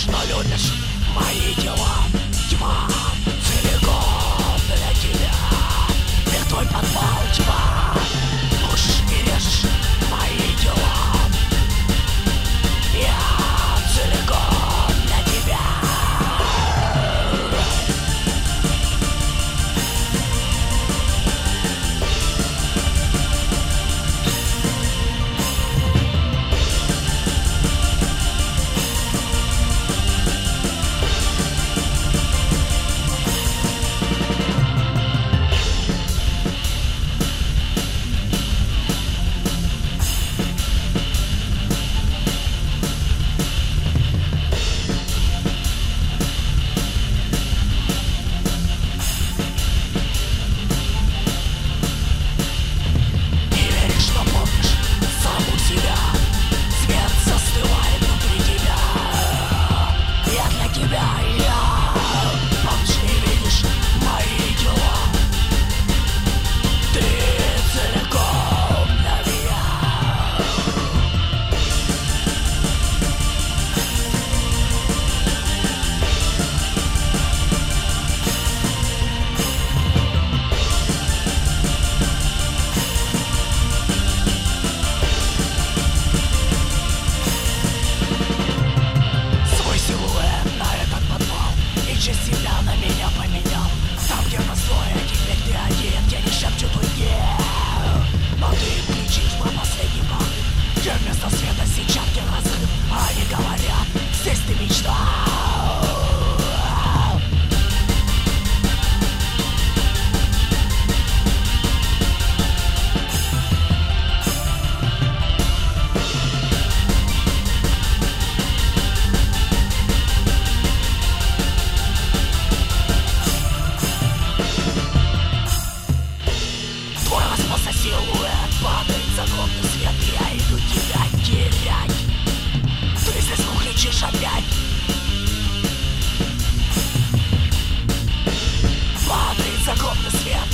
вечно любишь мои дела.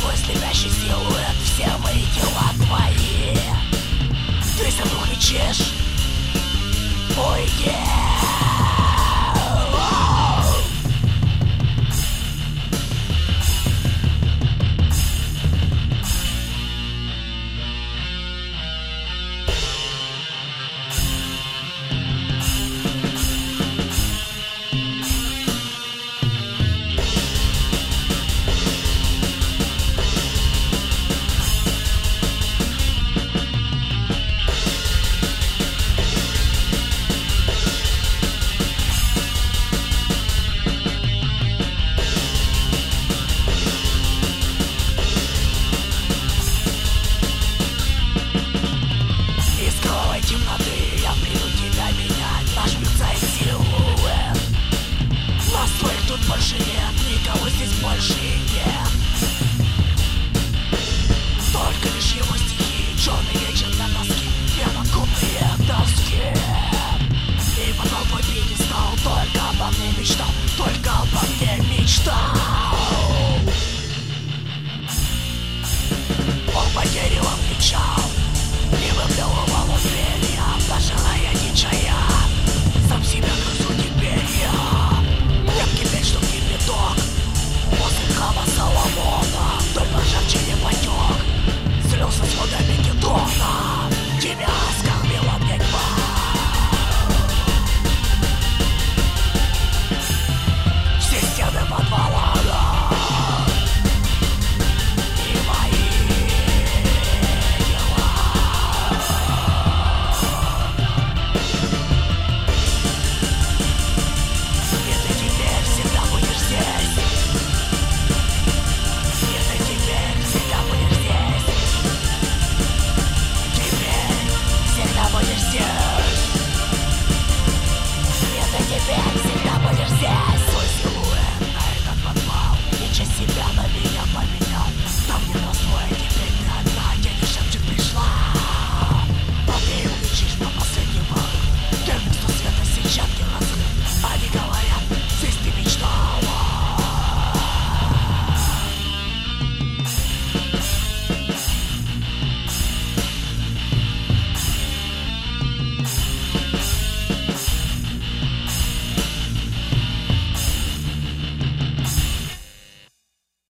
твой слепящий силуэт Все мои дела твои. Ты сам ухничешь Уйди